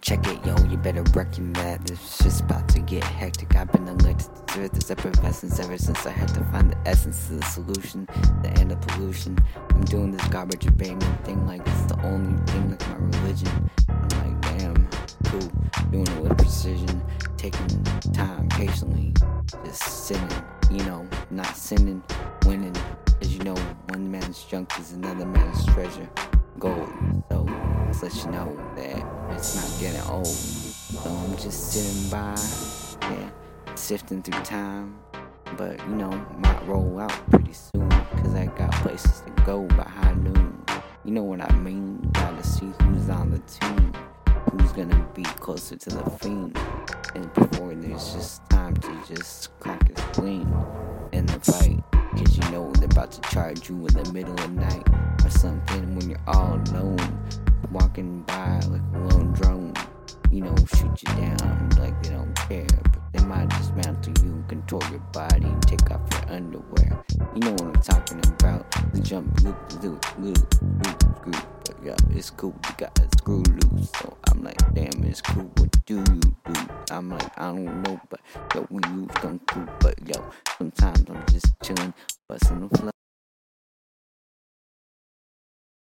Check it, yo, you better reckon that this shit's about to get hectic. I've been elected to this effervescence ever since I had to find the essence of the solution, the end of pollution. I'm doing this garbage abatement thing like it's the only thing like my religion. I'm like, damn, cool, doing it with precision, taking time patiently, just sitting, you know, not sinning, winning. Cause you know, one man's junk is another man's treasure. Gold. So, let's let you know that it's not getting old. So I'm just sitting by, yeah, sifting through time. But, you know, might roll out pretty soon. Cause I got places to go by high noon. You know what I mean? Gotta see who's on the team. Who's gonna be closer to the fiend. And before there's just time to just crack his spleen in the fight. Cause you know they're about to charge you in the middle of night or something when you're all alone. Walking by like a lone shoot you down like they don't care. But they might dismantle you, contort your body, take off your underwear. You know what I'm talking about. The jump loop, loop, loop, loop, screw. But yeah, it's cool. You got a screw loose. So I'm like, damn, it's cool. What do you do? I'm like, I don't know, but yo, we use kung fu. But yo, sometimes I'm just chilling, busting the flow.